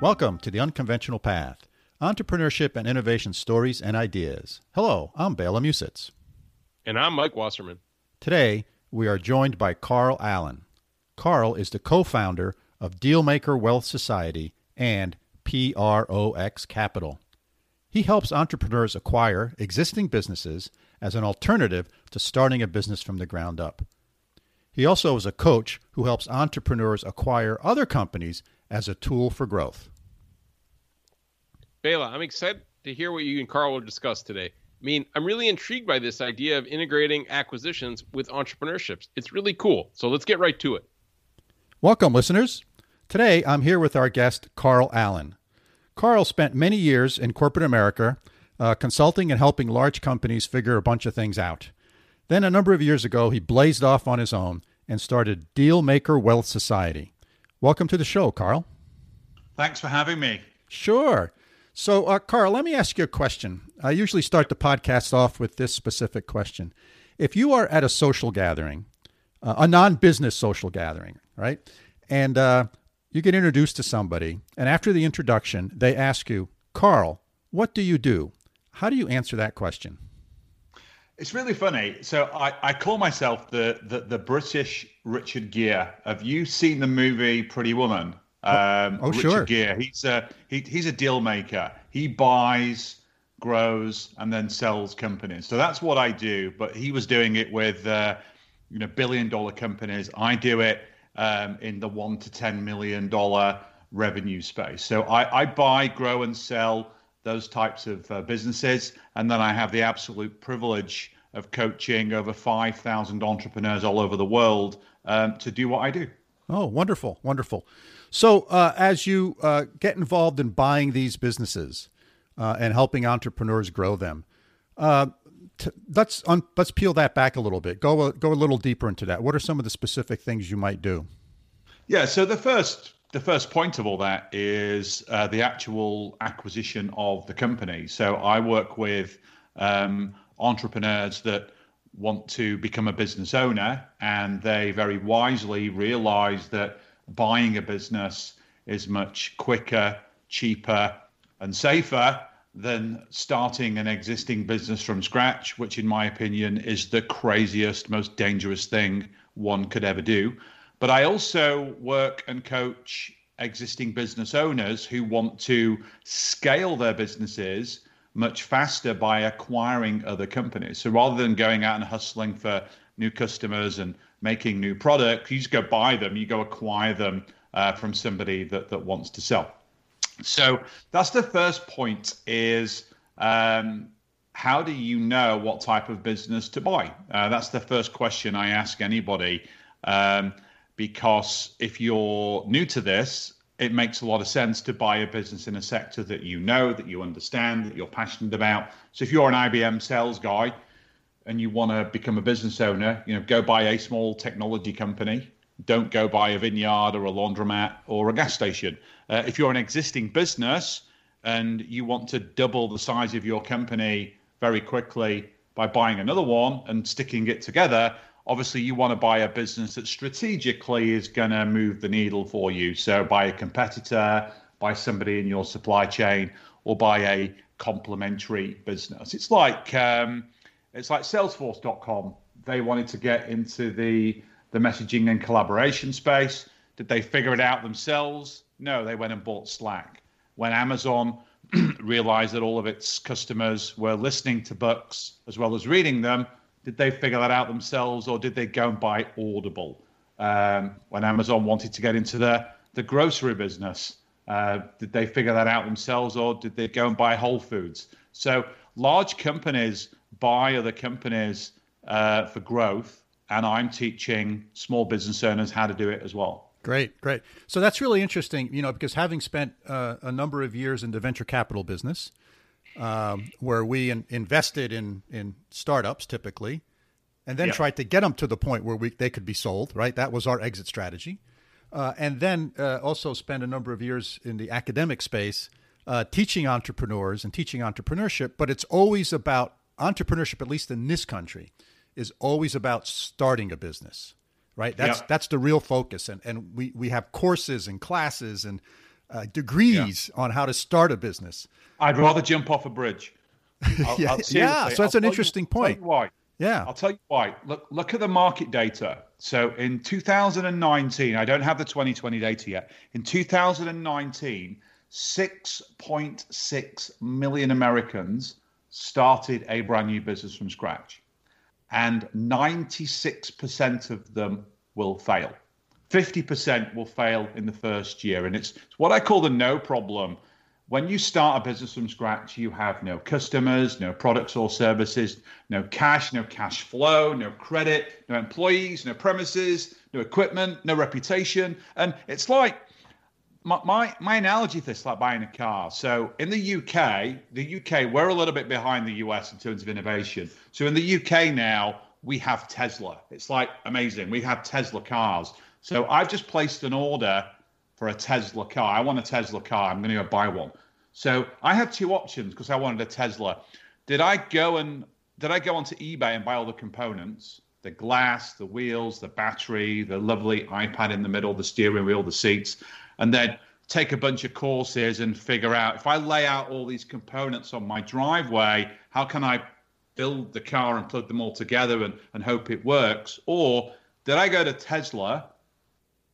Welcome to The Unconventional Path Entrepreneurship and Innovation Stories and Ideas. Hello, I'm Bela Musits. And I'm Mike Wasserman. Today, we are joined by Carl Allen. Carl is the co founder of Dealmaker Wealth Society and PROX Capital. He helps entrepreneurs acquire existing businesses as an alternative to starting a business from the ground up. He also is a coach who helps entrepreneurs acquire other companies as a tool for growth. Bela, I'm excited to hear what you and Carl will discuss today. I mean, I'm really intrigued by this idea of integrating acquisitions with entrepreneurships. It's really cool. So let's get right to it. Welcome, listeners. Today, I'm here with our guest, Carl Allen. Carl spent many years in corporate America uh, consulting and helping large companies figure a bunch of things out. Then, a number of years ago, he blazed off on his own and started Dealmaker Wealth Society. Welcome to the show, Carl. Thanks for having me. Sure. So, uh, Carl, let me ask you a question. I usually start the podcast off with this specific question. If you are at a social gathering, uh, a non business social gathering, right? And uh, you get introduced to somebody, and after the introduction, they ask you, Carl, what do you do? How do you answer that question? It's really funny. So I, I call myself the, the, the British Richard Gere. Have you seen the movie Pretty Woman? Oh, um, oh, Richard sure. Gere. He's a he, he's a deal maker. He buys, grows, and then sells companies. So that's what I do. But he was doing it with uh, you know billion dollar companies. I do it um, in the one to ten million dollar revenue space. So I, I buy, grow, and sell those types of uh, businesses. And then I have the absolute privilege of coaching over 5,000 entrepreneurs all over the world um, to do what I do. Oh, wonderful, wonderful. So, uh, as you uh, get involved in buying these businesses uh, and helping entrepreneurs grow them, uh, t- let's un- let's peel that back a little bit. Go a, go a little deeper into that. What are some of the specific things you might do? Yeah. So the first the first point of all that is uh, the actual acquisition of the company. So I work with um, entrepreneurs that want to become a business owner, and they very wisely realize that buying a business is much quicker, cheaper, and safer than starting an existing business from scratch, which, in my opinion, is the craziest, most dangerous thing one could ever do. But I also work and coach existing business owners who want to scale their businesses much faster by acquiring other companies. So rather than going out and hustling for new customers and making new products, you just go buy them, you go acquire them uh, from somebody that, that wants to sell. So that's the first point is um, how do you know what type of business to buy? Uh, that's the first question I ask anybody. Um, because if you're new to this, it makes a lot of sense to buy a business in a sector that you know, that you understand, that you're passionate about. So if you're an IBM sales guy and you want to become a business owner, you know, go buy a small technology company. Don't go buy a vineyard or a laundromat or a gas station. Uh, if you're an existing business and you want to double the size of your company very quickly by buying another one and sticking it together, obviously you want to buy a business that strategically is going to move the needle for you. So buy a competitor, buy somebody in your supply chain, or buy a complementary business. It's like um, it's like Salesforce.com. They wanted to get into the the messaging and collaboration space. Did they figure it out themselves? No, they went and bought Slack. When Amazon realized that all of its customers were listening to books as well as reading them, did they figure that out themselves, or did they go and buy Audible? Um, when Amazon wanted to get into the the grocery business, uh, did they figure that out themselves, or did they go and buy Whole Foods? So large companies buy other companies uh, for growth, and I'm teaching small business owners how to do it as well. Great, great. So that's really interesting, you know, because having spent uh, a number of years in the venture capital business, um, where we in, invested in in startups typically, and then tried to get them to the point where we they could be sold. Right, that was our exit strategy, uh, and then uh, also spent a number of years in the academic space, uh, teaching entrepreneurs and teaching entrepreneurship. But it's always about entrepreneurship, at least in this country, is always about starting a business. Right, that's that's the real focus, and and we we have courses and classes and uh, degrees yeah. on how to start a business. I'd rather jump off a bridge. I'll, yeah, I'll yeah, so that's I'll an interesting you, point. why? Yeah, I'll tell you why. Look, look at the market data. So in 2019, I don't have the 2020 data yet. In 2019, 6.6 million Americans started a brand new business from scratch, and 96% of them will fail. 50% will fail in the first year. And it's, it's what I call the no problem. When you start a business from scratch, you have no customers, no products or services, no cash, no cash flow, no credit, no employees, no premises, no equipment, no reputation. And it's like my, my, my analogy to this like buying a car. So in the UK, the UK, we're a little bit behind the US in terms of innovation. So in the UK now, we have Tesla. It's like amazing. We have Tesla cars. So I've just placed an order for a Tesla car. I want a Tesla car. I'm going to go buy one. So I had two options because I wanted a Tesla. Did I go and did I go onto eBay and buy all the components? The glass, the wheels, the battery, the lovely iPad in the middle, the steering wheel, the seats, and then take a bunch of courses and figure out if I lay out all these components on my driveway, how can I build the car and plug them all together and, and hope it works? Or did I go to Tesla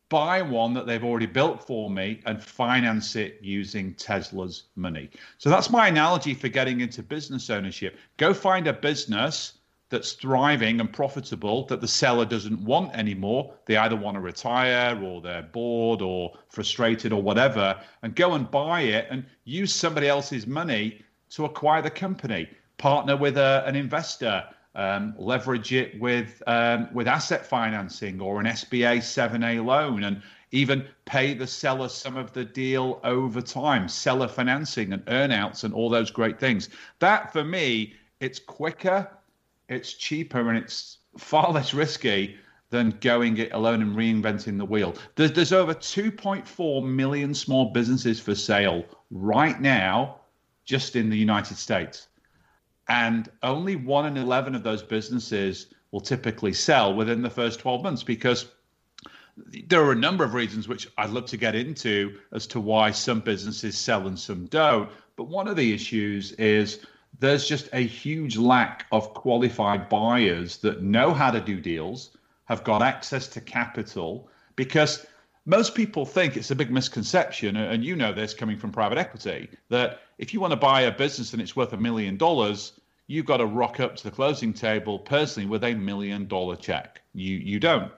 buy one that they've already built for me and finance it using Tesla's money. So that's my analogy for getting into business ownership. Go find a business that's thriving and profitable that the seller doesn't want anymore. They either want to retire or they're bored or frustrated or whatever, and go and buy it and use somebody else's money to acquire the company. Partner with a, an investor um, leverage it with um, with asset financing or an SBA 7A loan, and even pay the seller some of the deal over time, seller financing and earnouts and all those great things. That for me, it's quicker, it's cheaper, and it's far less risky than going it alone and reinventing the wheel. There's, there's over 2.4 million small businesses for sale right now, just in the United States and only one in 11 of those businesses will typically sell within the first 12 months because there are a number of reasons which I'd love to get into as to why some businesses sell and some don't. But one of the issues is there's just a huge lack of qualified buyers that know how to do deals, have got access to capital, because most people think it's a big misconception, and you know this coming from private equity, that if you want to buy a business and it's worth a million dollars, you've got to rock up to the closing table personally with a million dollar check. You you don't.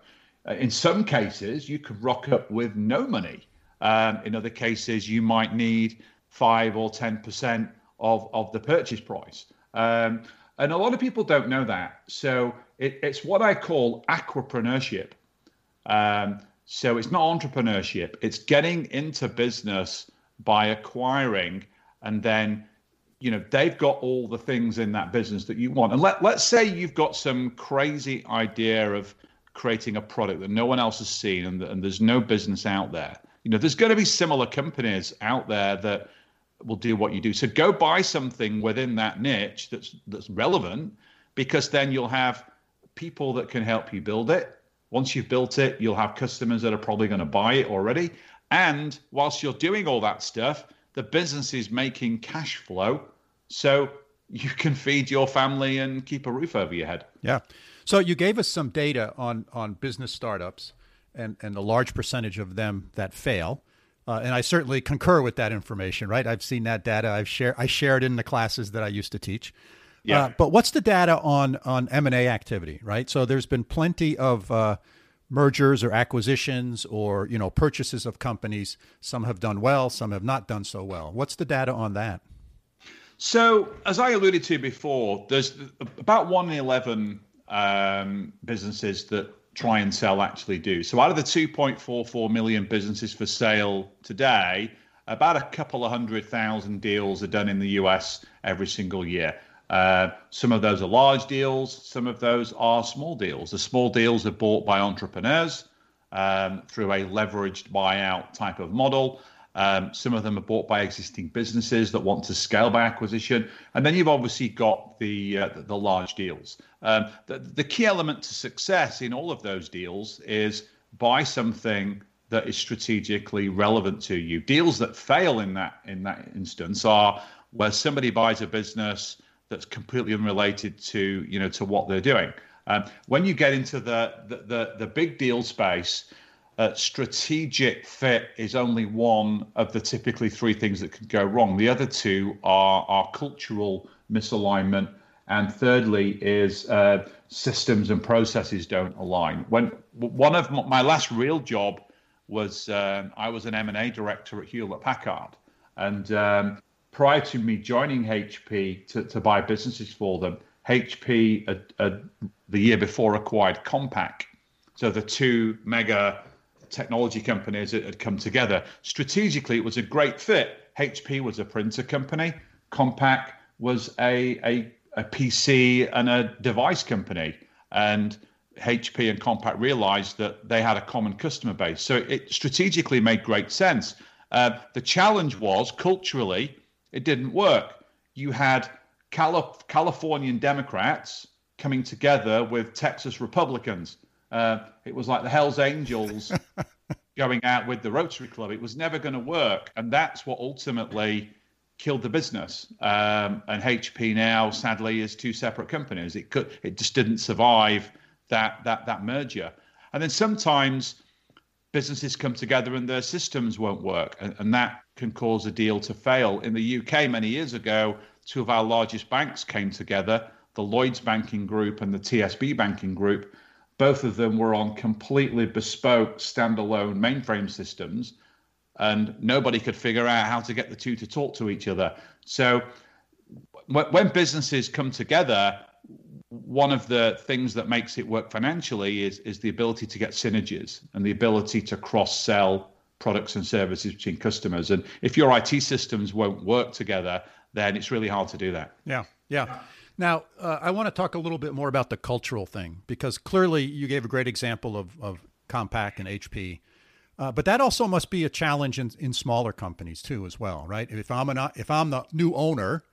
Uh, in some cases, you could rock up with no money. Um, in other cases, you might need five or ten percent of of the purchase price. Um, and a lot of people don't know that. So it, it's what I call aquapreneurship. Um, so it's not entrepreneurship, it's getting into business by acquiring and then you know they've got all the things in that business that you want. And let, let's say you've got some crazy idea of creating a product that no one else has seen and, and there's no business out there. You know there's going to be similar companies out there that will do what you do. So go buy something within that niche that's that's relevant because then you'll have people that can help you build it. Once you've built it, you'll have customers that are probably going to buy it already. And whilst you're doing all that stuff, the business is making cash flow. So you can feed your family and keep a roof over your head. Yeah. So you gave us some data on, on business startups and, and the large percentage of them that fail. Uh, and I certainly concur with that information, right? I've seen that data. I've shared I shared in the classes that I used to teach. Yeah. Uh, but what's the data on on M and A activity, right? So there's been plenty of uh, mergers or acquisitions or you know purchases of companies. Some have done well, some have not done so well. What's the data on that? So as I alluded to before, there's about one in eleven um, businesses that try and sell actually do. So out of the 2.44 million businesses for sale today, about a couple of hundred thousand deals are done in the US every single year. Uh, some of those are large deals, some of those are small deals. The small deals are bought by entrepreneurs um, through a leveraged buyout type of model. Um, some of them are bought by existing businesses that want to scale by acquisition, and then you've obviously got the uh, the, the, large deals. Um, the, the key element to success in all of those deals is buy something that is strategically relevant to you. Deals that fail in that in that instance are where somebody buys a business that's completely unrelated to you know to what they're doing. Um, when you get into the the the, the big deal space, uh, strategic fit is only one of the typically three things that could go wrong. The other two are are cultural misalignment, and thirdly is uh, systems and processes don't align. When one of my last real job was um, I was an M&A director at Hewlett Packard, and um, prior to me joining HP to, to buy businesses for them, HP the year before acquired Compaq. So the two mega technology companies that had come together. Strategically, it was a great fit. HP was a printer company. Compaq was a, a, a PC and a device company. And HP and Compaq realized that they had a common customer base. So it strategically made great sense. Uh, the challenge was culturally, it didn't work. You had Calif- Californian Democrats coming together with Texas Republicans. Uh, it was like the Hells Angels going out with the Rotary Club. It was never going to work, and that's what ultimately killed the business. Um, and HP now, sadly, is two separate companies. It could, it just didn't survive that that that merger. And then sometimes businesses come together and their systems won't work, and, and that can cause a deal to fail. In the UK, many years ago, two of our largest banks came together the Lloyds Banking Group and the TSB Banking Group. Both of them were on completely bespoke standalone mainframe systems, and nobody could figure out how to get the two to talk to each other. So, when businesses come together, one of the things that makes it work financially is is the ability to get synergies and the ability to cross sell products and services between customers. And if your IT systems won't work together, then it's really hard to do that. Yeah, yeah. Now, uh, I want to talk a little bit more about the cultural thing because clearly you gave a great example of, of Compaq and HP. Uh, but that also must be a challenge in, in smaller companies too, as well, right? If I'm an, if I'm the new owner,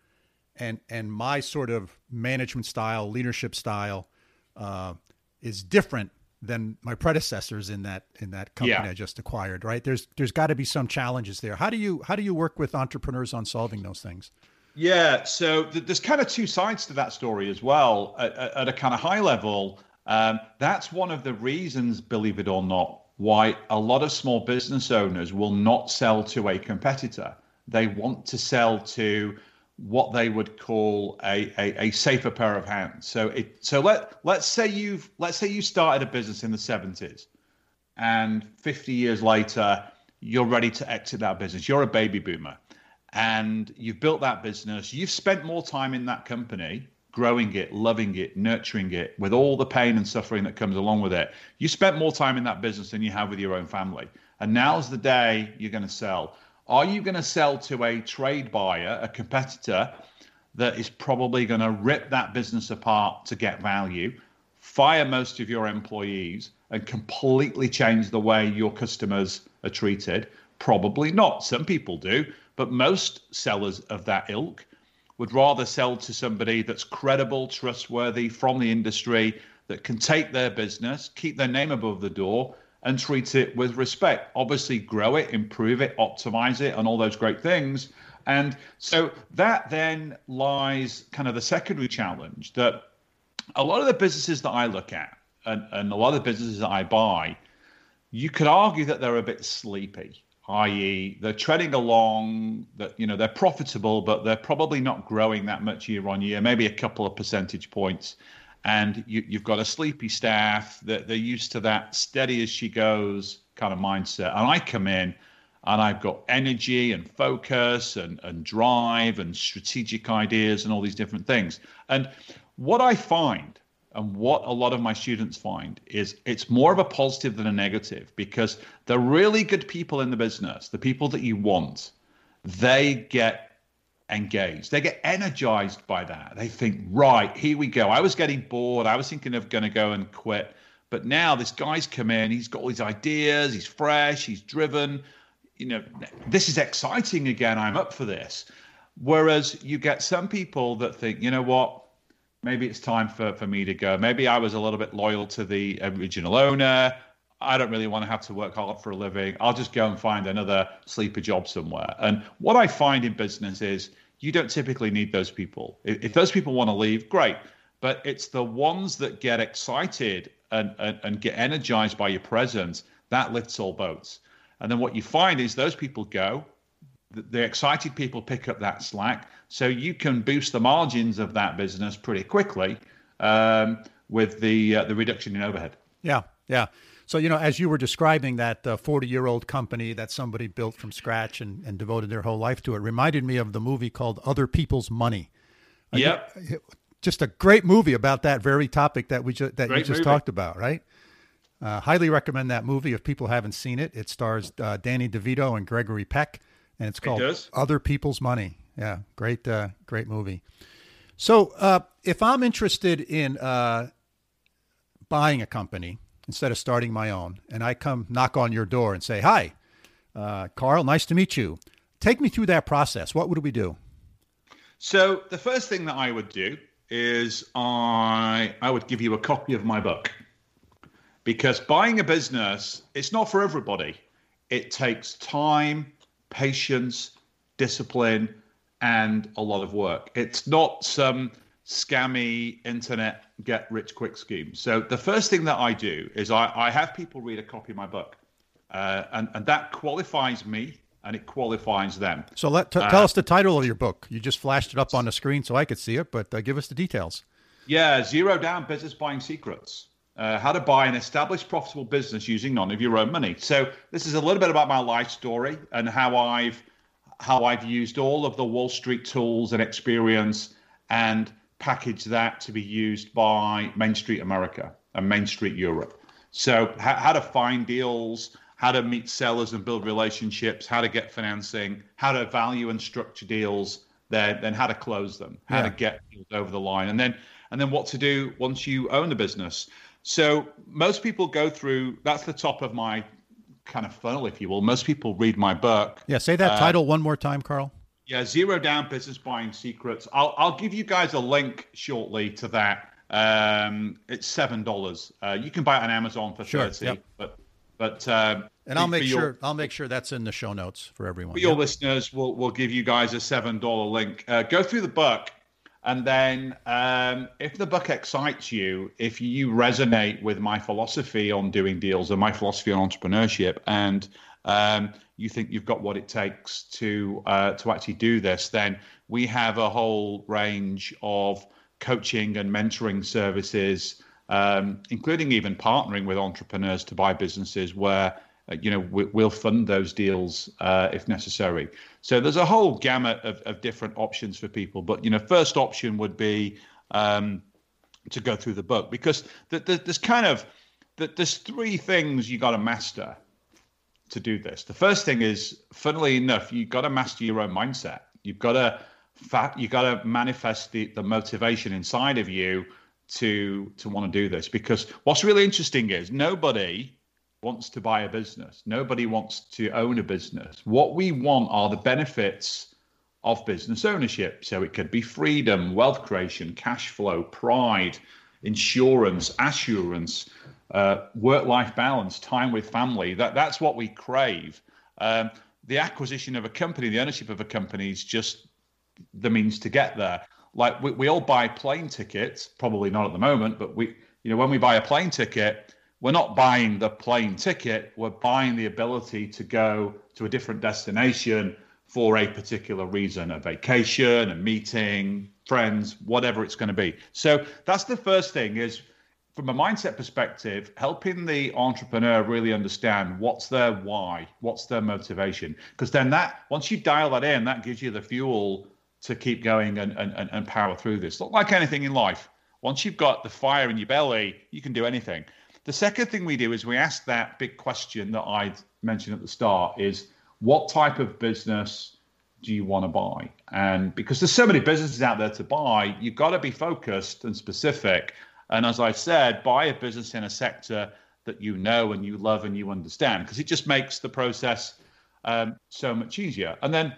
and and my sort of management style, leadership style, uh, is different than my predecessors in that in that company yeah. I just acquired, right? There's there's got to be some challenges there. How do you how do you work with entrepreneurs on solving those things? Yeah, so th- there's kind of two sides to that story as well. At, at a kind of high level, um, that's one of the reasons, believe it or not, why a lot of small business owners will not sell to a competitor. They want to sell to what they would call a, a, a, safer pair of hands. So it so let let's say you've let's say you started a business in the 70s and 50 years later you're ready to exit that business. You're a baby boomer and you've built that business. You've spent more time in that company growing it, loving it, nurturing it with all the pain and suffering that comes along with it. You spent more time in that business than you have with your own family. And now's the day you're going to sell. Are you going to sell to a trade buyer, a competitor that is probably going to rip that business apart to get value, fire most of your employees, and completely change the way your customers are treated? Probably not. Some people do, but most sellers of that ilk would rather sell to somebody that's credible, trustworthy from the industry that can take their business, keep their name above the door, and treat it with respect. Obviously, grow it, improve it, optimize it, and all those great things. And so that then lies kind of the secondary challenge that a lot of the businesses that I look at and, and a lot of the businesses that I buy, you could argue that they're a bit sleepy, i.e., they're treading along, that you know they're profitable, but they're probably not growing that much year on year, maybe a couple of percentage points and you, have got a sleepy staff that they're used to that steady as she goes kind of mindset. And I come in and I've got energy and focus and, and drive and strategic ideas and all these different things. And what I find and what a lot of my students find is it's more of a positive than a negative because the really good people in the business, the people that you want, they get engaged. They get energized by that. They think, right, here we go. I was getting bored. I was thinking of going to go and quit. But now this guy's come in. He's got all these ideas. He's fresh. He's driven. You know, this is exciting again. I'm up for this. Whereas you get some people that think, you know what? Maybe it's time for, for me to go. Maybe I was a little bit loyal to the original owner. I don't really want to have to work hard for a living. I'll just go and find another sleeper job somewhere. And what I find in business is you don't typically need those people. If, if those people want to leave, great. But it's the ones that get excited and, and, and get energized by your presence that lifts all boats. And then what you find is those people go, the excited people pick up that slack, so you can boost the margins of that business pretty quickly um, with the uh, the reduction in overhead. Yeah, yeah. So you know, as you were describing that forty-year-old uh, company that somebody built from scratch and, and devoted their whole life to, it reminded me of the movie called Other People's Money. Uh, yep. Just a great movie about that very topic that we ju- that great you just movie. talked about, right? Uh, highly recommend that movie if people haven't seen it. It stars uh, Danny DeVito and Gregory Peck, and it's called it Other People's Money. Yeah, great, uh, great movie. So, uh, if I'm interested in uh, buying a company instead of starting my own, and I come knock on your door and say, "Hi, uh, Carl, nice to meet you," take me through that process. What would we do? So, the first thing that I would do is I I would give you a copy of my book because buying a business it's not for everybody. It takes time, patience, discipline, and a lot of work. It's not some scammy internet get rich quick scheme. So the first thing that I do is I, I have people read a copy of my book, uh, and and that qualifies me and it qualifies them. So let t- tell uh, us the title of your book. You just flashed it up on the screen so I could see it, but uh, give us the details. Yeah, zero down business buying secrets. Uh, how to buy an established profitable business using none of your own money. So this is a little bit about my life story and how I've how I've used all of the Wall Street tools and experience and package that to be used by Main Street America and Main Street Europe. So, how, how to find deals, how to meet sellers and build relationships, how to get financing, how to value and structure deals, then then how to close them, how yeah. to get deals over the line, and then and then what to do once you own the business. So most people go through. That's the top of my kind of funnel, if you will. Most people read my book. Yeah, say that uh, title one more time, Carl. Yeah, Zero Down Business Buying Secrets. I'll I'll give you guys a link shortly to that. Um, it's seven dollars. Uh, you can buy it on Amazon for sure, thirty. Yep. But but uh, and I'll make sure your, I'll make sure that's in the show notes for everyone. For your yep. listeners, we'll we'll give you guys a seven dollar link. Uh, go through the book. And then, um, if the book excites you, if you resonate with my philosophy on doing deals and my philosophy on entrepreneurship, and um, you think you've got what it takes to uh, to actually do this, then we have a whole range of coaching and mentoring services, um, including even partnering with entrepreneurs to buy businesses where uh, you know we, will fund those deals uh, if necessary. So there's a whole gamut of, of different options for people. But you know, first option would be um, to go through the book because the, the, there's kind of the, there's three things you got to master to do this. The first thing is, funnily enough, you've got to master your own mindset. You've got to fact you got to manifest the, the motivation inside of you to to want to do this because what's really interesting is nobody wants to buy a business. Nobody wants to own a business. What we want are the benefits of business ownership. So it could be freedom, wealth creation, cash flow, pride, insurance, assurance, uh, work-life balance, time with family. That that's what we crave. Um, the acquisition of a company, the ownership of a company is just the means to get there. Like we, we all buy plane tickets, probably not at the moment, but we, you know, when we buy a plane ticket, we're not buying the plane ticket, we're buying the ability to go to a different destination for a particular reason a vacation, a meeting, friends, whatever it's going to be. So that's the first thing is from a mindset perspective, helping the entrepreneur really understand what's their why, what's their motivation. Because then that once you dial that in, that gives you the fuel to keep going and, and, and power through this. Not like anything in life. Once you've got the fire in your belly, you can do anything. The second thing we do is we ask that big question that I mentioned at the start is what type of business do you want to buy? And because there's so many businesses out there to buy, you've got to be focused and specific. And as I said, buy a business in a sector that you know and you love and you understand because it just makes the process um, so much easier. And then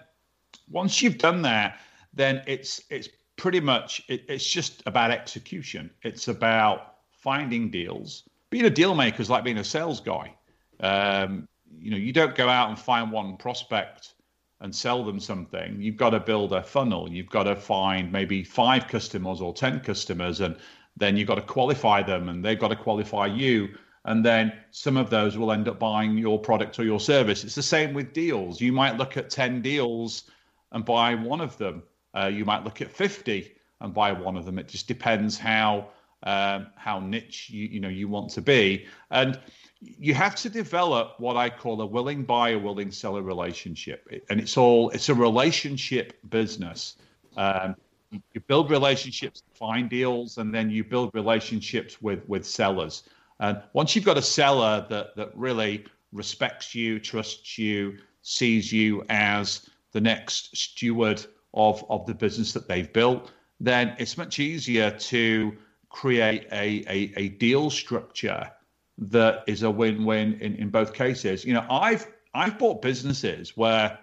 once you've done that, then it's it's pretty much it, it's just about execution. It's about finding deals being a deal maker is like being a sales guy. Um, you know, you don't go out and find one prospect and sell them something. You've got to build a funnel. You've got to find maybe five customers or 10 customers, and then you've got to qualify them, and they've got to qualify you. And then some of those will end up buying your product or your service. It's the same with deals. You might look at 10 deals and buy one of them. Uh, you might look at 50 and buy one of them. It just depends how um, how niche you you know you want to be, and you have to develop what I call a willing buyer, willing seller relationship, and it's all it's a relationship business. Um, you build relationships, find deals, and then you build relationships with with sellers. And once you've got a seller that that really respects you, trusts you, sees you as the next steward of of the business that they've built, then it's much easier to create a, a, a deal structure that is a win-win in, in both cases. You know, I've I've bought businesses where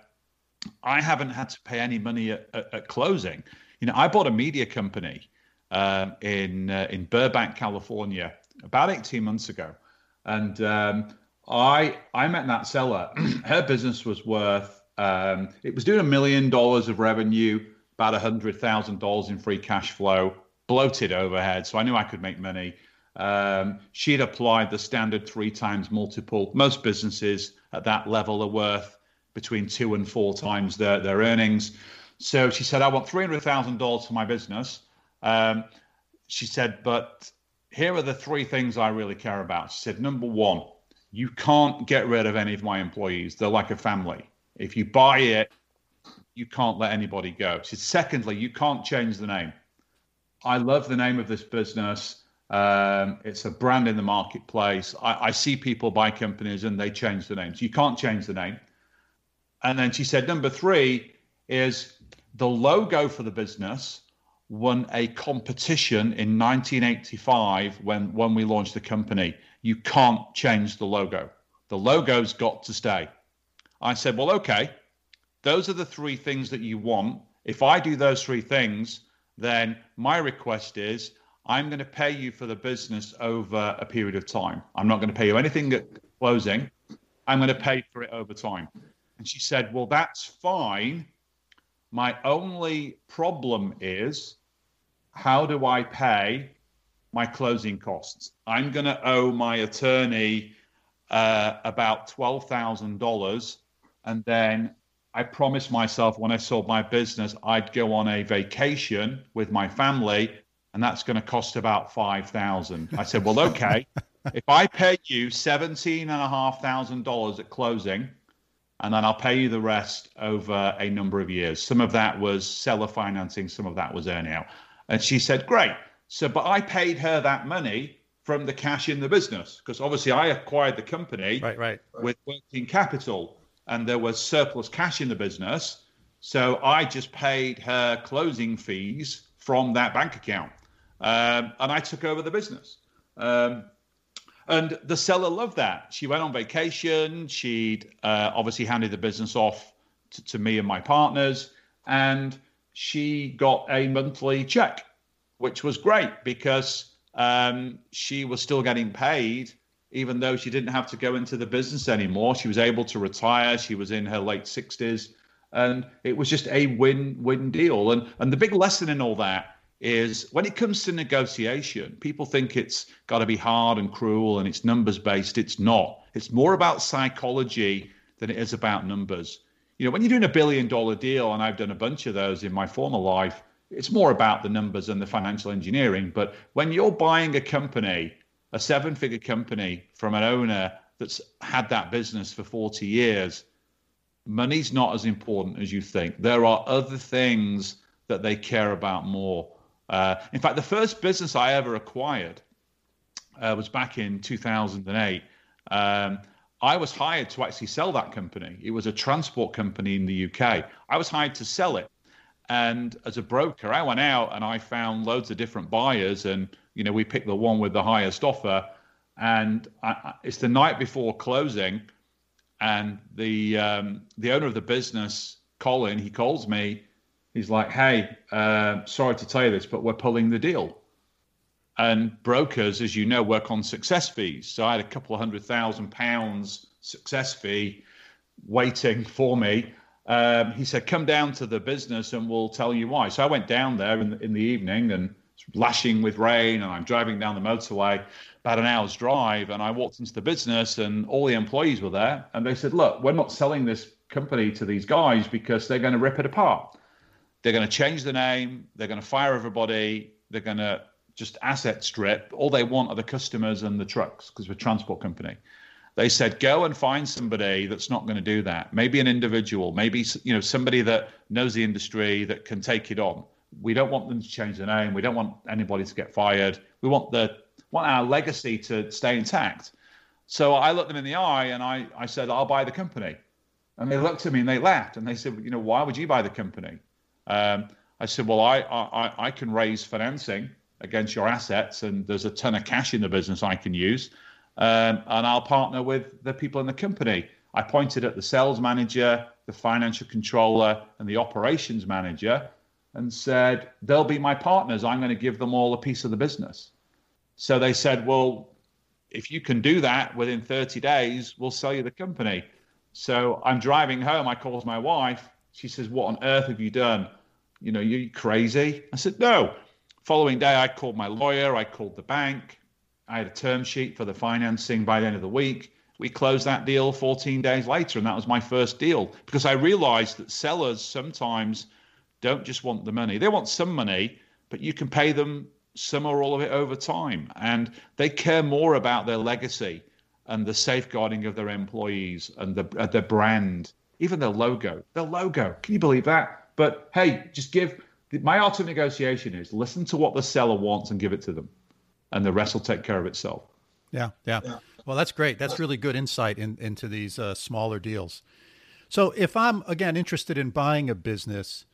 I haven't had to pay any money at, at, at closing. You know, I bought a media company um, in uh, in Burbank, California, about 18 months ago, and um, I I met that seller. Her business was worth um, it was doing a million dollars of revenue, about a hundred thousand dollars in free cash flow, bloated overhead. So I knew I could make money. Um, she'd applied the standard three times multiple. Most businesses at that level are worth between two and four times their, their earnings. So she said, I want $300,000 for my business. Um, she said, but here are the three things I really care about. She said, number one, you can't get rid of any of my employees. They're like a family. If you buy it, you can't let anybody go. She said, secondly, you can't change the name. I love the name of this business. Um, it's a brand in the marketplace. I, I, see people buy companies and they change the names. You can't change the name. And then she said, number three is the logo for the business won a competition in 1985 when, when we launched the company. You can't change the logo. The logo's got to stay. I said, well, okay, those are the three things that you want. If I do those three things, then my request is I'm going to pay you for the business over a period of time. I'm not going to pay you anything at closing. I'm going to pay for it over time. And she said, Well, that's fine. My only problem is how do I pay my closing costs? I'm going to owe my attorney uh, about $12,000. And then I promised myself when I sold my business, I'd go on a vacation with my family, and that's going to cost about five thousand. I said, well, okay, if I pay you seventeen and a half thousand dollars at closing, and then I'll pay you the rest over a number of years. Some of that was seller financing, some of that was earnout. And she said, great. So, but I paid her that money from the cash in the business because obviously I acquired the company right, right. with working capital and there was surplus cash in the business. So I just paid her closing fees from that bank account. Um, and I took over the business. Um, and the seller loved that. She went on vacation. She'd uh, obviously handed the business off to, to me and my partners. And she got a monthly check, which was great because um, she was still getting paid even though she didn't have to go into the business anymore. She was able to retire. She was in her late 60s. And it was just a win win deal. And, and the big lesson in all that is when it comes to negotiation, people think it's got to be hard and cruel and it's numbers based. It's not. It's more about psychology than it is about numbers. You know, when you're doing a billion dollar deal, and I've done a bunch of those in my former life, it's more about the numbers and the financial engineering. But when you're buying a company a seven figure company from an owner that's had that business for 40 years, money's not as important as you think. There are other things that they care about more. Uh, in fact, the first business I ever acquired uh, was back in 2008. Um, I was hired to actually sell that company. It was a transport company in the UK. I was hired to sell it. And as a broker, I went out and I found loads of different buyers and you know, we picked the one with the highest offer, and I, it's the night before closing, and the um, the owner of the business, Colin, he calls me. He's like, "Hey, uh, sorry to tell you this, but we're pulling the deal." And brokers, as you know, work on success fees. So I had a couple of hundred thousand pounds success fee waiting for me. Um, he said, "Come down to the business, and we'll tell you why." So I went down there in the, in the evening, and lashing with rain, and I'm driving down the motorway, about an hour's drive, and I walked into the business, and all the employees were there, and they said, "Look, we're not selling this company to these guys because they're going to rip it apart. They're going to change the name. They're going to fire everybody. They're going to just asset strip. All they want are the customers and the trucks because we're a transport company." They said, "Go and find somebody that's not going to do that. Maybe an individual, maybe you know somebody that knows the industry that can take it on." we don't want them to change the name. We don't want anybody to get fired. We want the want our legacy to stay intact. So I looked them in the eye and I, I said, I'll buy the company. And they looked at me and they laughed and they said, you know, why would you buy the company? Um, I said, well, I, I, I can raise financing against your assets and there's a ton of cash in the business I can use. Um, and I'll partner with the people in the company. I pointed at the sales manager, the financial controller, and the operations manager and said, They'll be my partners. I'm going to give them all a piece of the business. So they said, Well, if you can do that within 30 days, we'll sell you the company. So I'm driving home. I called my wife. She says, What on earth have you done? You know, you're crazy? I said, No. Following day, I called my lawyer. I called the bank. I had a term sheet for the financing by the end of the week. We closed that deal 14 days later, and that was my first deal because I realized that sellers sometimes don't just want the money. They want some money, but you can pay them some or all of it over time. And they care more about their legacy and the safeguarding of their employees and the, uh, their brand, even their logo. Their logo. Can you believe that? But hey, just give. My art of negotiation is listen to what the seller wants and give it to them, and the rest will take care of itself. Yeah, yeah. yeah. Well, that's great. That's really good insight in, into these uh, smaller deals. So, if I'm again interested in buying a business,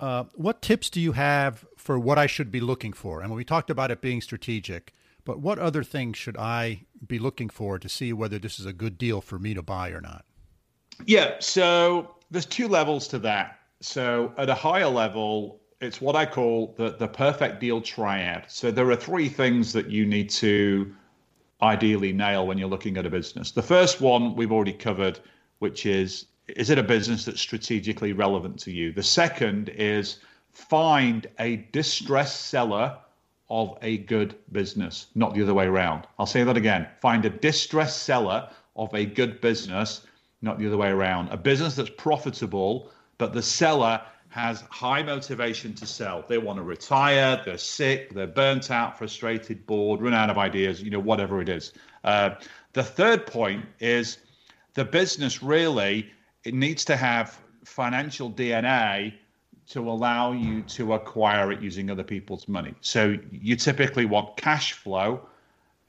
uh, what tips do you have for what I should be looking for? And we talked about it being strategic, but what other things should I be looking for to see whether this is a good deal for me to buy or not? Yeah, so there's two levels to that. So at a higher level, it's what I call the, the perfect deal triad. So there are three things that you need to ideally nail when you're looking at a business. The first one we've already covered, which is is it a business that's strategically relevant to you? The second is find a distressed seller of a good business, not the other way around. I'll say that again. Find a distressed seller of a good business, not the other way around. A business that's profitable, but the seller has high motivation to sell. They want to retire, they're sick, they're burnt out, frustrated, bored, run out of ideas, you know, whatever it is. Uh, the third point is the business really it needs to have financial DNA to allow you to acquire it using other people's money. So you typically want cash flow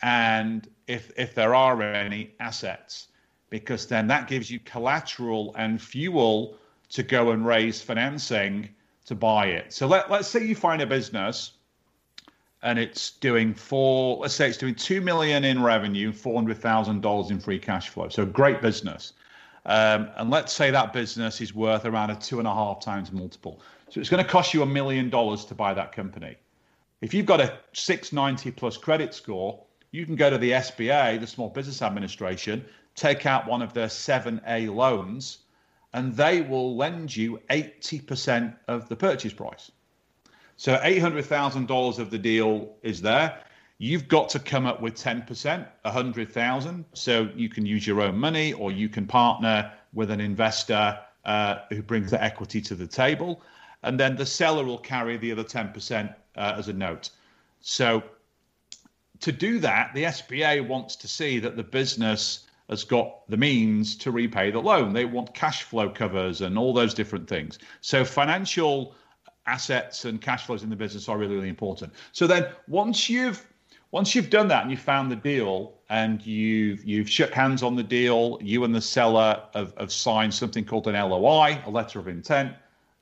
and if if there are any assets because then that gives you collateral and fuel to go and raise financing to buy it. So let, let's say you find a business and it's doing four, let's say it's doing 2 million in revenue, $400,000 in free cash flow. So great business. Um, and let's say that business is worth around a two and a half times multiple. So it's going to cost you a million dollars to buy that company. If you've got a 690 plus credit score, you can go to the SBA, the Small Business Administration, take out one of their 7A loans, and they will lend you 80% of the purchase price. So $800,000 of the deal is there. You've got to come up with 10%, 100,000. So you can use your own money or you can partner with an investor uh, who brings the equity to the table. And then the seller will carry the other 10% uh, as a note. So to do that, the SBA wants to see that the business has got the means to repay the loan. They want cash flow covers and all those different things. So financial assets and cash flows in the business are really, really important. So then once you've once you've done that and you've found the deal and you've you've shook hands on the deal, you and the seller have, have signed something called an LOI, a letter of intent,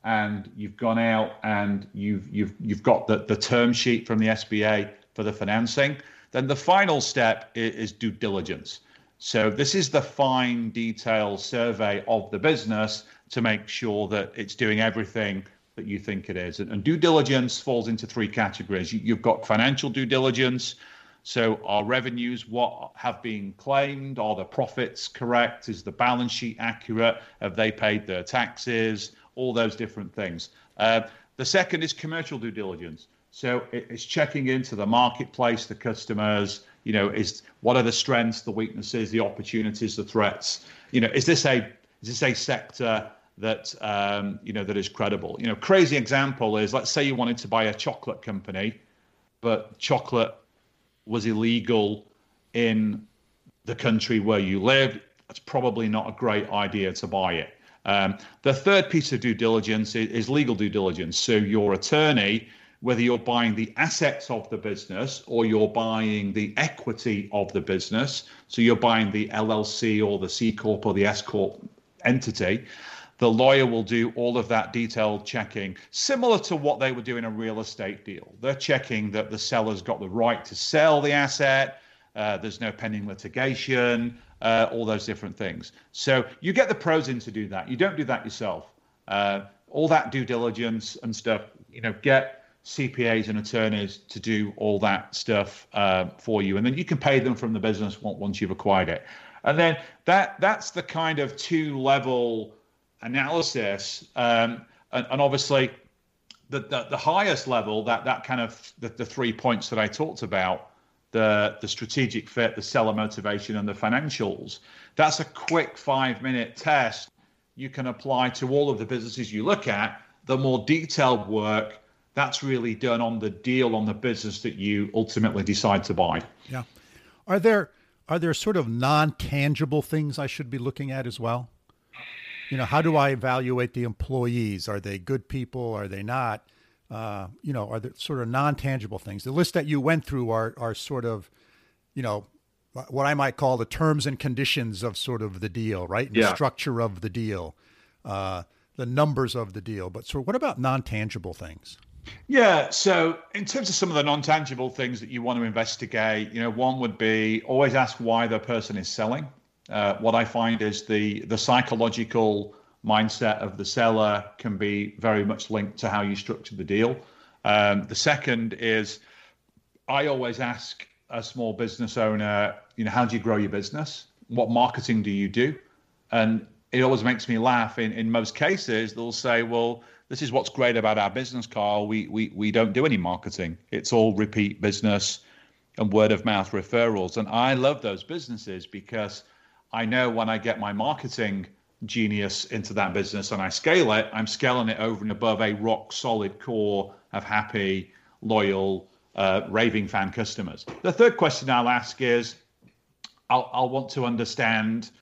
and you've gone out and you've you've you've got the, the term sheet from the SBA for the financing, then the final step is, is due diligence. So this is the fine detail survey of the business to make sure that it's doing everything that you think it is. And, and due diligence falls into three categories. You, you've got financial due diligence. So, are revenues what have been claimed? Are the profits correct? Is the balance sheet accurate? Have they paid their taxes? All those different things. Uh, the second is commercial due diligence. So, it's checking into the marketplace, the customers. You know, is what are the strengths, the weaknesses, the opportunities, the threats? You know, is this a is this a sector that um, you know that is credible. You know, crazy example is let's say you wanted to buy a chocolate company, but chocolate was illegal in the country where you lived. It's probably not a great idea to buy it. Um, the third piece of due diligence is, is legal due diligence. So your attorney, whether you're buying the assets of the business or you're buying the equity of the business, so you're buying the LLC or the C corp or the S corp entity the lawyer will do all of that detailed checking, similar to what they would do in a real estate deal. They're checking that the seller's got the right to sell the asset, uh, there's no pending litigation, uh, all those different things. So you get the pros in to do that. You don't do that yourself. Uh, all that due diligence and stuff, you know, get CPAs and attorneys to do all that stuff uh, for you, and then you can pay them from the business once you've acquired it. And then that that's the kind of two level analysis, um, and, and, obviously the, the, the highest level that that kind of the, the three points that I talked about the the strategic fit, the seller motivation, and the financials. That's a quick five minute test you can apply to all of the businesses you look at. The more detailed work that's really done on the deal on the business that you ultimately decide to buy. Yeah, are there are there sort of non tangible things I should be looking at as well? you know, how do I evaluate the employees? Are they good people? Are they not? Uh, you know, are there sort of non tangible things? The list that you went through are are sort of, you know, what I might call the terms and conditions of sort of the deal, right? And yeah. The structure of the deal, uh, the numbers of the deal. But so, what about non tangible things? Yeah. So, in terms of some of the non tangible things that you want to investigate, you know, one would be always ask why the person is selling. Uh, what I find is the the psychological mindset of the seller can be very much linked to how you structure the deal. Um, the second is I always ask a small business owner, you know, how do you grow your business? What marketing do you do? And it always makes me laugh. In in most cases, they'll say, well, this is what's great about our business, Carl. We we we don't do any marketing. It's all repeat business and word of mouth referrals. And I love those businesses because I know when I get my marketing genius into that business and I scale it, I'm scaling it over and above a rock solid core of happy, loyal, uh, raving fan customers. The third question I'll ask is I'll, I'll want to understand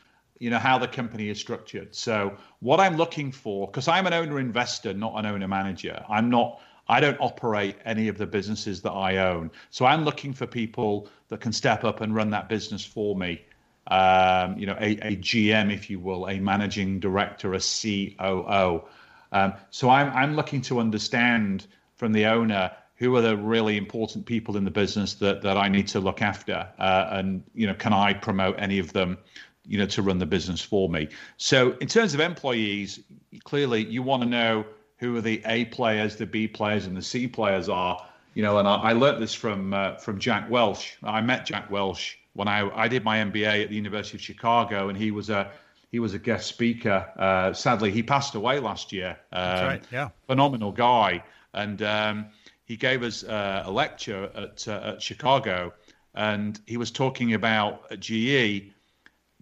you know how the company is structured. So what i'm looking for because i'm an owner investor not an owner manager. I'm not i don't operate any of the businesses that i own. So i'm looking for people that can step up and run that business for me. Um, you know, a, a, GM, if you will, a managing director, a COO. Um, so I'm, I'm looking to understand from the owner who are the really important people in the business that, that I need to look after, uh, and you know, can I promote any of them, you know, to run the business for me? So in terms of employees, clearly you want to know who are the A players, the B players, and the C players are. You know, and I, I learned this from uh, from Jack Welch. I met Jack Welch when I, I did my MBA at the University of Chicago, and he was a he was a guest speaker. Uh, sadly, he passed away last year. Um, That's right. Yeah. Phenomenal guy, and um, he gave us uh, a lecture at uh, at Chicago, and he was talking about GE.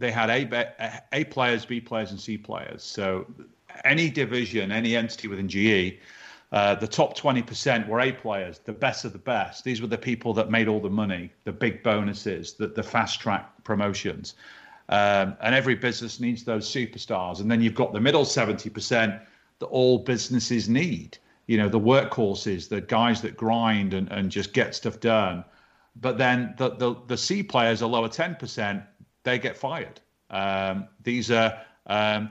They had A, A players, B players, and C players. So any division, any entity within GE uh, the top 20% were A players, the best of the best. These were the people that made all the money, the big bonuses, the, the fast track promotions. Um, and every business needs those superstars. And then you've got the middle 70% that all businesses need. You know, the workhorses, the guys that grind and, and just get stuff done. But then the, the, the C players, are lower 10%, they get fired. Um, these are, um,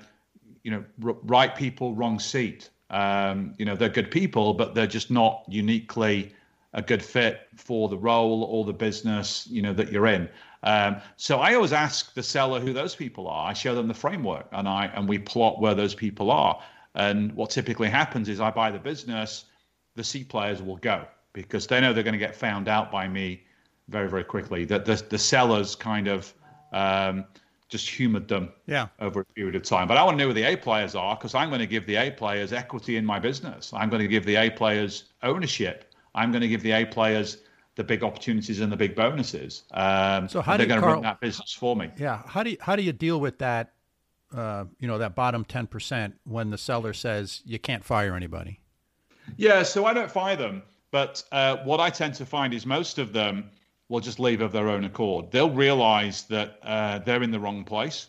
you know, r- right people, wrong seat. Um, you know, they're good people, but they're just not uniquely a good fit for the role or the business, you know, that you're in. Um, so I always ask the seller who those people are. I show them the framework, and I and we plot where those people are. And what typically happens is I buy the business, the C players will go because they know they're going to get found out by me very, very quickly. That the, the sellers kind of um, just humored them yeah. over a period of time. But I want to know who the A players are because I'm going to give the A players equity in my business. I'm going to give the A players ownership. I'm going to give the A players the big opportunities and the big bonuses. Um, so how they're do you, going Carl, to run that business for me. Yeah. How do you, how do you deal with that? Uh, you know that bottom ten percent when the seller says you can't fire anybody. Yeah, so I don't fire them, but uh, what I tend to find is most of them will just leave of their own accord. They'll realize that uh, they're in the wrong place,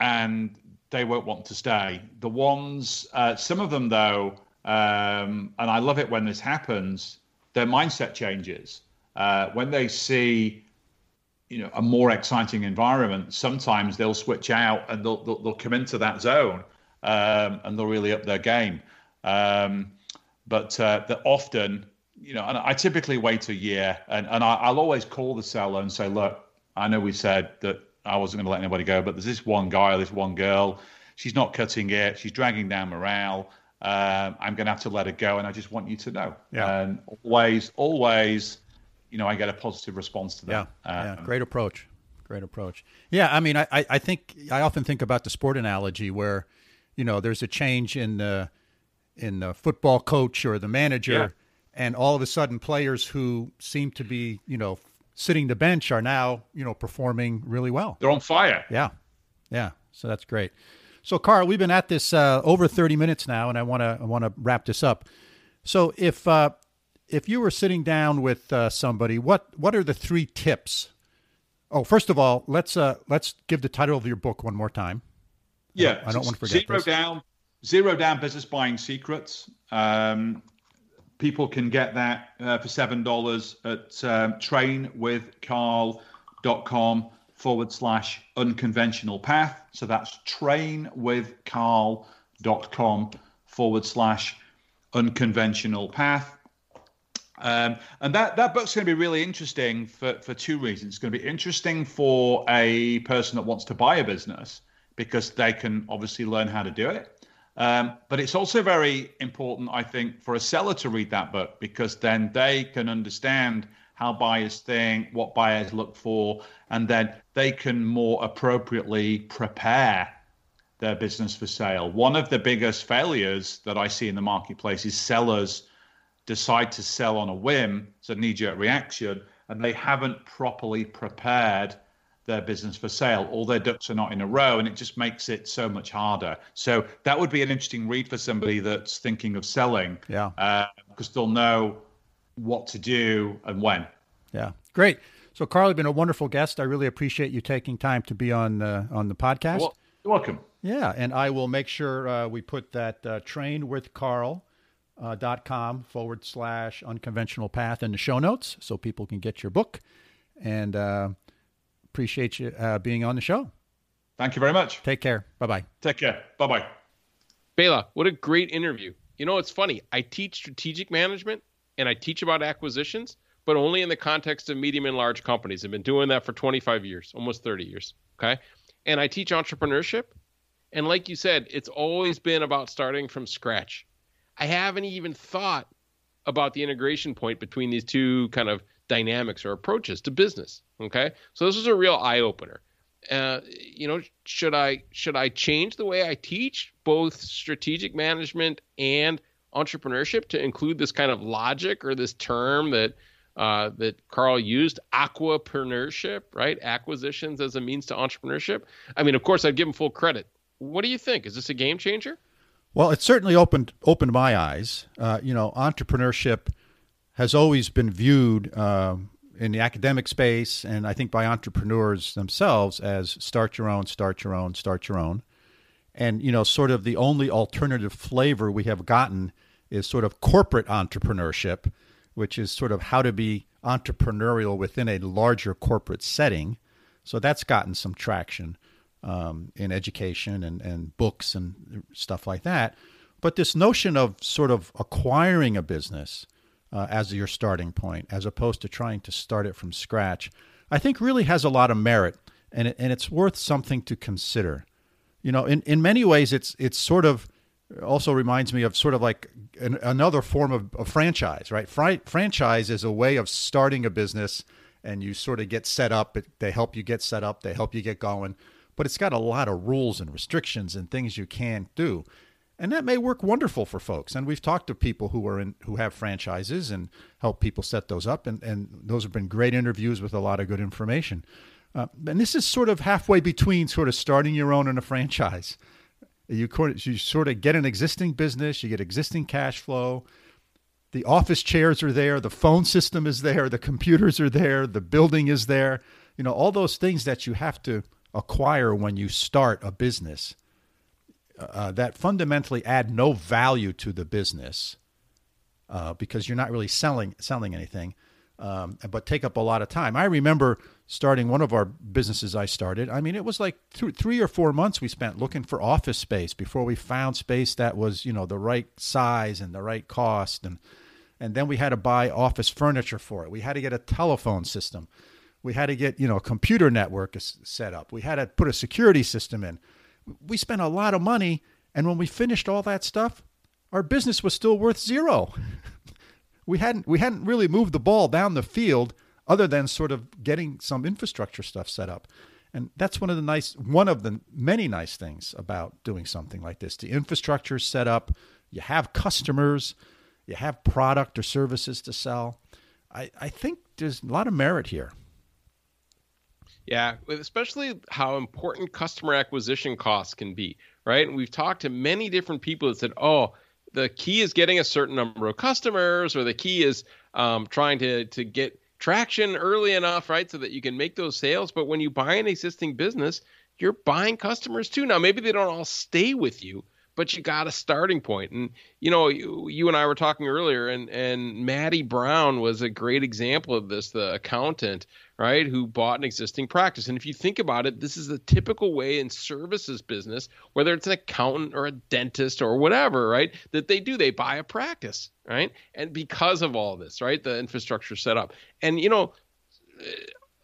and they won't want to stay. The ones, uh, some of them though, um, and I love it when this happens. Their mindset changes uh, when they see you know a more exciting environment sometimes they'll switch out and they'll they'll, they'll come into that zone um, and they'll really up their game um, but uh, that often you know and i typically wait a year and, and I, will always call the seller and say look i know we said that i wasn't going to let anybody go but there's this one guy or this one girl she's not cutting it she's dragging down morale um, i'm going to have to let her go and i just want you to know yeah. and always always you know, I get a positive response to that. Yeah, um, yeah. great approach. Great approach. Yeah, I mean, I, I think I often think about the sport analogy where, you know, there's a change in the in the football coach or the manager, yeah. And all of a sudden, players who seem to be, you know, sitting the bench are now, you know, performing really well. They're on fire. Yeah, yeah. So that's great. So, Carl, we've been at this uh, over 30 minutes now, and I want to I want to wrap this up. So, if uh, if you were sitting down with uh, somebody, what what are the three tips? Oh, first of all, let's uh, let's give the title of your book one more time. Yeah, I don't, I don't want to forget zero this. down, zero down business buying secrets. Um, people can get that uh, for seven dollars at um, trainwithcarl.com forward slash unconventional path. So that's trainwithcarl.com forward slash unconventional path. Um, and that, that book's going to be really interesting for, for two reasons. It's going to be interesting for a person that wants to buy a business because they can obviously learn how to do it. Um, but it's also very important, I think, for a seller to read that book because then they can understand how buyers think, what buyers look for, and then they can more appropriately prepare their business for sale. One of the biggest failures that I see in the marketplace is sellers decide to sell on a whim, it's a knee jerk reaction, and they haven't properly prepared their business for sale. All their ducks are not in a row, and it just makes it so much harder. So that would be an interesting read for somebody that's thinking of selling. Yeah. Because uh, they'll know what to do and when. Yeah. Great. So, Carl, you've been a wonderful guest. I really appreciate you taking time to be on the on the podcast. Well, you're welcome. Yeah, and I will make sure uh, we put that uh, train with Carl uh, dot com forward slash unconventional path in the show notes so people can get your book and uh, appreciate you uh, being on the show. Thank you very much. Take care. Bye bye. Take care. Bye bye. Bela, what a great interview. You know, it's funny. I teach strategic management and I teach about acquisitions, but only in the context of medium and large companies. I've been doing that for 25 years, almost 30 years. Okay. And I teach entrepreneurship. And like you said, it's always been about starting from scratch. I haven't even thought about the integration point between these two kind of dynamics or approaches to business. Okay, so this is a real eye opener. Uh, you know, should I should I change the way I teach both strategic management and entrepreneurship to include this kind of logic or this term that uh, that Carl used, acquipreneurship, right? Acquisitions as a means to entrepreneurship. I mean, of course, I'd give him full credit. What do you think? Is this a game changer? Well, it certainly opened opened my eyes. Uh, you know, entrepreneurship has always been viewed uh, in the academic space, and I think by entrepreneurs themselves as start your own, start your own, start your own. And you know, sort of the only alternative flavor we have gotten is sort of corporate entrepreneurship, which is sort of how to be entrepreneurial within a larger corporate setting. So that's gotten some traction um, in education and, and books and stuff like that. But this notion of sort of acquiring a business uh, as your starting point, as opposed to trying to start it from scratch, I think really has a lot of merit, and it, and it's worth something to consider. You know, in, in many ways, it's it's sort of also reminds me of sort of like an, another form of, of franchise, right? Franchise is a way of starting a business and you sort of get set up. They help you get set up, they help you get going, but it's got a lot of rules and restrictions and things you can't do. And that may work wonderful for folks. And we've talked to people who are in who have franchises and help people set those up. And, and those have been great interviews with a lot of good information. Uh, and this is sort of halfway between sort of starting your own and a franchise. You, you sort of get an existing business, you get existing cash flow. The office chairs are there, the phone system is there, the computers are there, the building is there. You know, all those things that you have to acquire when you start a business uh, that fundamentally add no value to the business uh, because you're not really selling selling anything, um, but take up a lot of time. I remember starting one of our businesses I started. I mean, it was like th- three or four months we spent looking for office space before we found space that was you know the right size and the right cost and and then we had to buy office furniture for it. We had to get a telephone system. We had to get you know a computer network set up. We had to put a security system in we spent a lot of money, and when we finished all that stuff, our business was still worth zero. we hadn't we hadn't really moved the ball down the field other than sort of getting some infrastructure stuff set up. And that's one of the nice one of the many nice things about doing something like this. The infrastructure set up, you have customers, you have product or services to sell. I, I think there's a lot of merit here. Yeah, especially how important customer acquisition costs can be, right? And we've talked to many different people that said, oh, the key is getting a certain number of customers, or the key is um, trying to to get traction early enough, right, so that you can make those sales. But when you buy an existing business, you're buying customers too. Now, maybe they don't all stay with you, but you got a starting point. And you know, you, you and I were talking earlier, and and Maddie Brown was a great example of this, the accountant, right, who bought an existing practice. And if you think about it, this is the typical way in services business, whether it's an accountant or a dentist or whatever, right, that they do. They buy a practice, right, and because of all this, right, the infrastructure set up, and you know.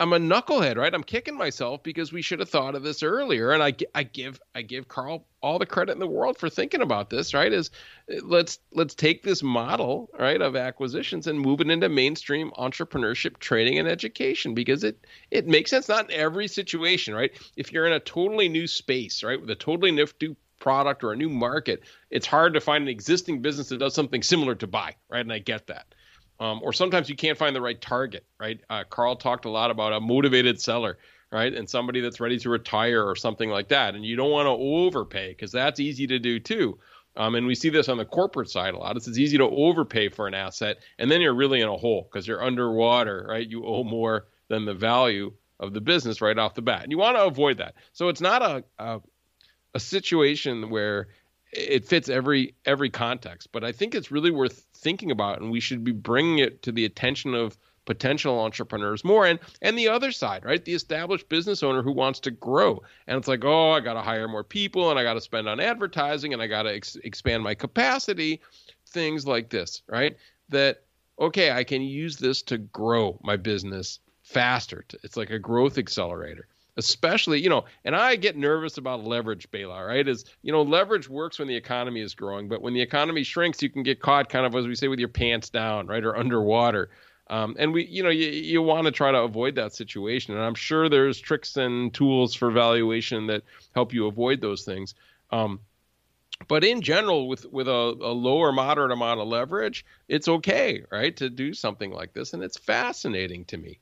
I'm a knucklehead, right? I'm kicking myself because we should have thought of this earlier. And I, I give I give Carl all the credit in the world for thinking about this, right? Is eh, let's let's take this model, right, of acquisitions and move it into mainstream entrepreneurship training and education because it it makes sense not in every situation, right? If you're in a totally new space, right, with a totally new product or a new market, it's hard to find an existing business that does something similar to buy, right? And I get that. Um, or sometimes you can't find the right target, right? Uh, Carl talked a lot about a motivated seller, right? And somebody that's ready to retire or something like that. And you don't want to overpay because that's easy to do too. Um, and we see this on the corporate side a lot. It's, it's easy to overpay for an asset, and then you're really in a hole because you're underwater, right? You owe more than the value of the business right off the bat. And you want to avoid that. So it's not a, a, a situation where it fits every every context. But I think it's really worth thinking about, and we should be bringing it to the attention of potential entrepreneurs more and and the other side right? The established business owner who wants to grow. And it's like oh i got to hire more people and i got to spend on advertising and i got to ex- expand my capacity. Things like this right? That okay i can use this to grow my business faster. It's like a growth accelerator especially you know and i get nervous about leverage Bela right is you know leverage works when the economy is growing but when the economy shrinks you can get caught kind of as we say with your pants down right or underwater. Um, and we you know you, you want to try to avoid that situation and i'm sure there's tricks and tools for valuation that help you avoid those things. Um, but in general with with a, a lower moderate amount of leverage it's okay right to do something like this and it's fascinating to me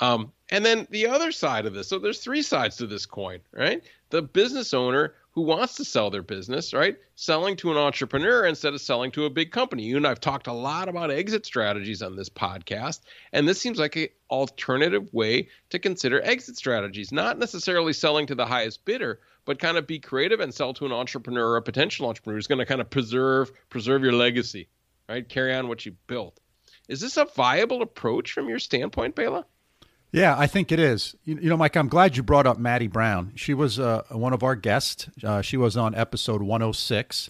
um, and then the other side of this, so there's three sides to this coin, right? The business owner who wants to sell their business, right? Selling to an entrepreneur instead of selling to a big company. You and I've talked a lot about exit strategies on this podcast, and this seems like an alternative way to consider exit strategies, not necessarily selling to the highest bidder, but kind of be creative and sell to an entrepreneur or a potential entrepreneur who's going to kind of preserve preserve your legacy, right? Carry on what you built. Is this a viable approach from your standpoint, Bela? Yeah, I think it is. You, you, know, Mike, I'm glad you brought up Maddie Brown. She was uh, one of our guests. Uh, she was on episode 106,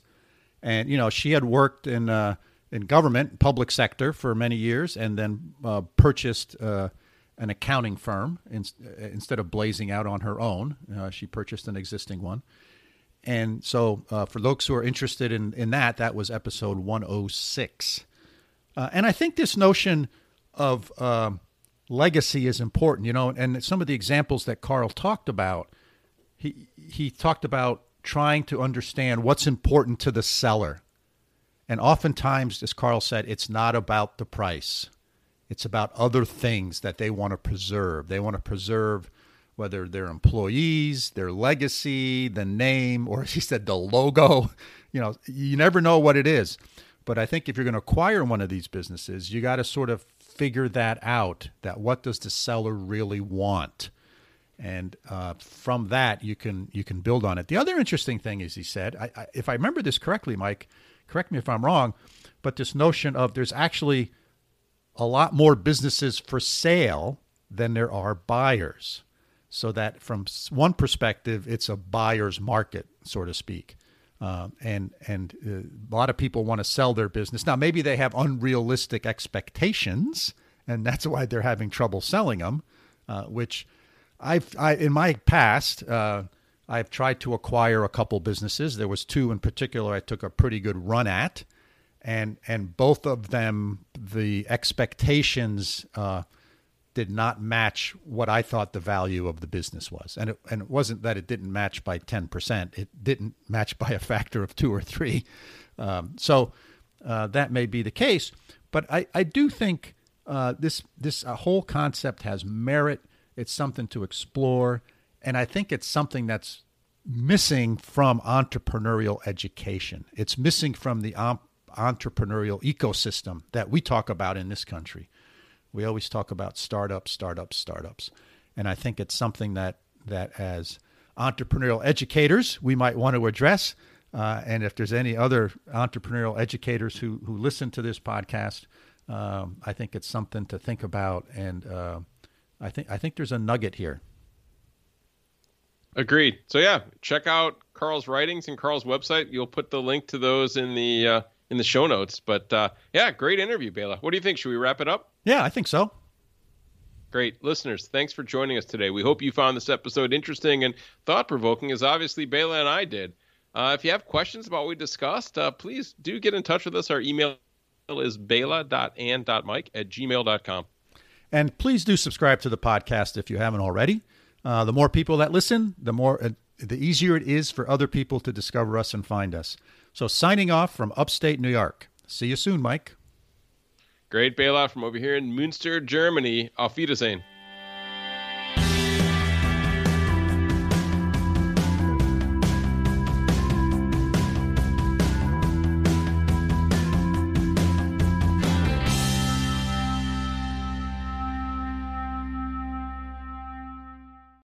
and you know, she had worked in uh, in government, public sector for many years, and then uh, purchased uh, an accounting firm in, instead of blazing out on her own. Uh, she purchased an existing one, and so uh, for those who are interested in, in that, that was episode 106. Uh, and I think this notion of um, legacy is important, you know, and some of the examples that Carl talked about, he, he talked about trying to understand what's important to the seller. And oftentimes, as Carl said, it's not about the price. It's about other things that they want to preserve. They want to preserve whether their employees, their legacy, the name, or as he said, the logo. You know, you never know what it is. But I think if you're going to acquire one of these businesses, you got to sort of figure that out. That what does the seller really want? and uh, from that you can you can build on it. The other interesting thing is he said, I, I, if I remember this correctly, Mike, correct me if I'm wrong, but this notion of there's actually a lot more businesses for sale than there are buyers. So that from one perspective, it's a buyer's market, so to speak. Uh, and and uh, a lot of people want to sell their business. Now, maybe they have unrealistic expectations, and that's why they're having trouble selling them. Uh, which I've I, in my past, uh, I've tried to acquire a couple businesses. There was two in particular I took a pretty good run at, and and both of them the expectations uh, did not match what I thought the value of the business was, and it and it wasn't that it didn't match by ten percent; it didn't match by a factor of two or three. Um, so uh, that may be the case, but I I do think uh, this this uh, whole concept has merit. It's something to explore, and I think it's something that's missing from entrepreneurial education. It's missing from the entrepreneurial ecosystem that we talk about in this country. We always talk about startups, startups, startups. And I think it's something that, that as entrepreneurial educators, we might want to address. Uh, and if there's any other entrepreneurial educators who, who listen to this podcast, um, I think it's something to think about. And uh, I think I think there's a nugget here. Agreed. So yeah, check out Carl's writings and Carl's website. You'll put the link to those in the uh, in the show notes. But uh, yeah, great interview, Bela. What do you think? Should we wrap it up? Yeah, I think so. Great. Listeners, thanks for joining us today. We hope you found this episode interesting and thought provoking, as obviously Bela and I did. Uh, if you have questions about what we discussed, uh, please do get in touch with us. Our email is bela.and.mike at gmail.com. And please do subscribe to the podcast if you haven't already. Uh, the more people that listen, the more uh, the easier it is for other people to discover us and find us. So, signing off from upstate New York. See you soon, Mike. Great bailout from over here in Münster, Germany. Auf Wiedersehen.